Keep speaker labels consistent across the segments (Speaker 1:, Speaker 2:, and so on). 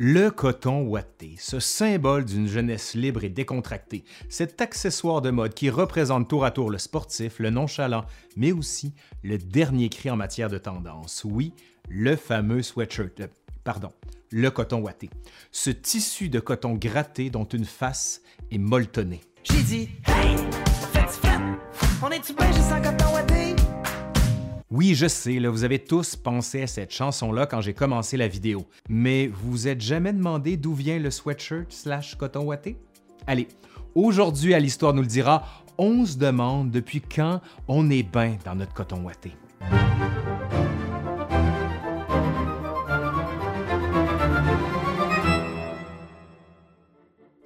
Speaker 1: Le coton ouaté, ce symbole d'une jeunesse libre et décontractée, cet accessoire de mode qui représente tour à tour le sportif, le nonchalant, mais aussi le dernier cri en matière de tendance. Oui, le fameux sweatshirt, euh, pardon, le coton ouaté. Ce tissu de coton gratté dont une face est molletonnée.
Speaker 2: J'ai dit, hey, on est-tu bien juste coton ouaté?
Speaker 1: Oui, je sais, vous avez tous pensé à cette chanson-là quand j'ai commencé la vidéo, mais vous vous êtes jamais demandé d'où vient le sweatshirt slash coton ouaté? Allez, aujourd'hui à l'Histoire nous le dira, on se demande depuis quand on est bien dans notre coton ouaté.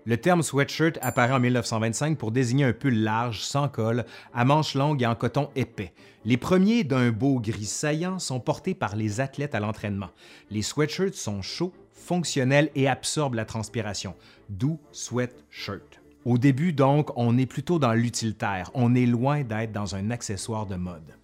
Speaker 1: Le terme sweatshirt apparaît en 1925 pour désigner un pull large, sans col, à manches longues et en coton épais. Les premiers, d'un beau gris saillant, sont portés par les athlètes à l'entraînement. Les sweatshirts sont chauds, fonctionnels et absorbent la transpiration, d'où sweatshirt. Au début, donc, on est plutôt dans l'utilitaire, on est loin d'être dans un accessoire de mode.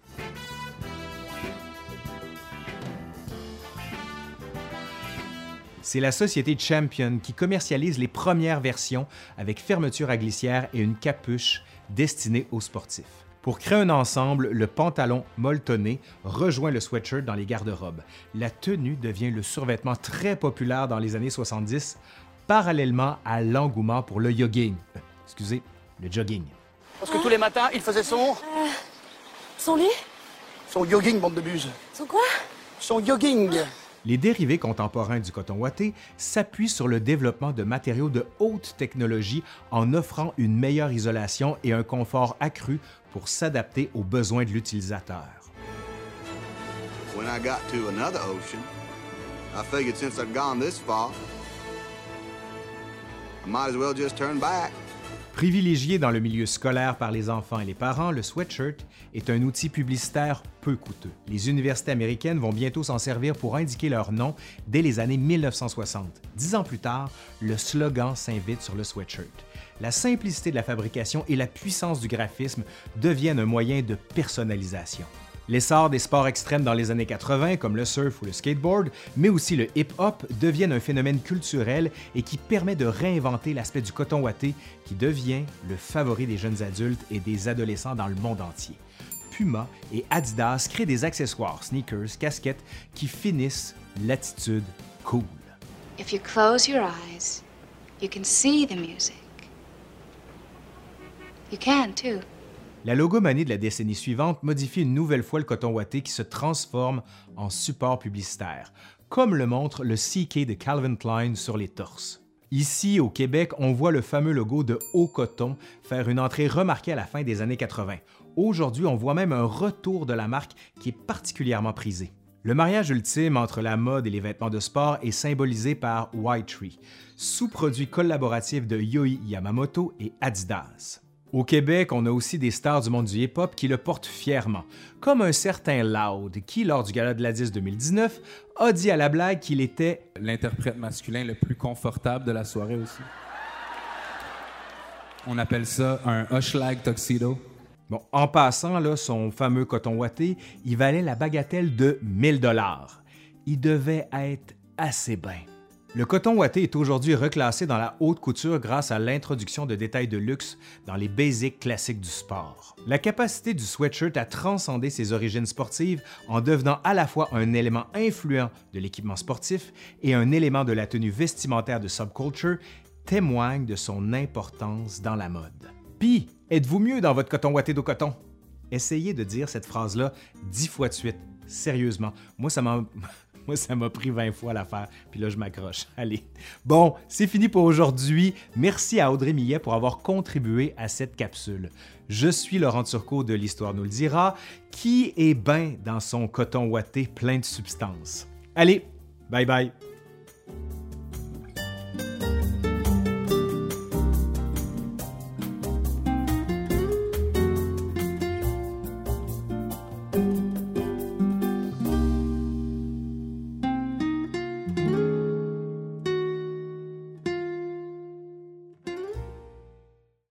Speaker 1: C'est la société Champion qui commercialise les premières versions avec fermeture à glissière et une capuche destinée aux sportifs. Pour créer un ensemble, le pantalon molletonné rejoint le sweatshirt dans les garde-robes. La tenue devient le survêtement très populaire dans les années 70, parallèlement à l'engouement pour le jogging. Euh, excusez, le jogging.
Speaker 3: Parce que tous les matins, il faisait son...
Speaker 4: Euh, son lit?
Speaker 3: Son jogging, bande de buse.
Speaker 4: Son quoi?
Speaker 3: Son jogging.
Speaker 1: Les dérivés contemporains du coton ouaté s'appuient sur le développement de matériaux de haute technologie en offrant une meilleure isolation et un confort accru pour s'adapter aux besoins de l'utilisateur.
Speaker 5: I
Speaker 1: Privilégié dans le milieu scolaire par les enfants et les parents, le sweatshirt est un outil publicitaire peu coûteux. Les universités américaines vont bientôt s'en servir pour indiquer leur nom dès les années 1960. Dix ans plus tard, le slogan s'invite sur le sweatshirt. La simplicité de la fabrication et la puissance du graphisme deviennent un moyen de personnalisation. L'essor des sports extrêmes dans les années 80, comme le surf ou le skateboard, mais aussi le hip-hop, deviennent un phénomène culturel et qui permet de réinventer l'aspect du coton ouaté qui devient le favori des jeunes adultes et des adolescents dans le monde entier. Puma et Adidas créent des accessoires, sneakers, casquettes qui finissent l'attitude cool.
Speaker 6: If you close your eyes, you can see the music. You can too.
Speaker 1: La logomanie de la décennie suivante modifie une nouvelle fois le coton ouaté qui se transforme en support publicitaire, comme le montre le CK de Calvin Klein sur les torses. Ici, au Québec, on voit le fameux logo de Haut Coton faire une entrée remarquée à la fin des années 80. Aujourd'hui, on voit même un retour de la marque qui est particulièrement prisé. Le mariage ultime entre la mode et les vêtements de sport est symbolisé par White Tree, sous-produit collaboratif de Yoi Yamamoto et Adidas. Au Québec, on a aussi des stars du monde du hip-hop qui le portent fièrement, comme un certain Loud, qui, lors du Gala de la 10 2019, a dit à la blague qu'il était
Speaker 7: l'interprète masculin le plus confortable de la soirée aussi. On appelle ça un Hushlag Tuxedo.
Speaker 1: Bon, en passant, là, son fameux coton ouaté, il valait la bagatelle de 1000 dollars. Il devait être assez bien. Le coton ouaté est aujourd'hui reclassé dans la haute couture grâce à l'introduction de détails de luxe dans les basics classiques du sport. La capacité du sweatshirt à transcender ses origines sportives en devenant à la fois un élément influent de l'équipement sportif et un élément de la tenue vestimentaire de subculture témoigne de son importance dans la mode. Puis, êtes-vous mieux dans votre coton ouaté de coton? Essayez de dire cette phrase-là dix fois de suite. Sérieusement, moi ça m'a moi, ça m'a pris 20 fois l'affaire, puis là, je m'accroche. Allez. Bon, c'est fini pour aujourd'hui. Merci à Audrey Millet pour avoir contribué à cette capsule. Je suis Laurent Turcot de l'Histoire nous le dira, qui est bien dans son coton ouaté plein de substances. Allez, bye bye.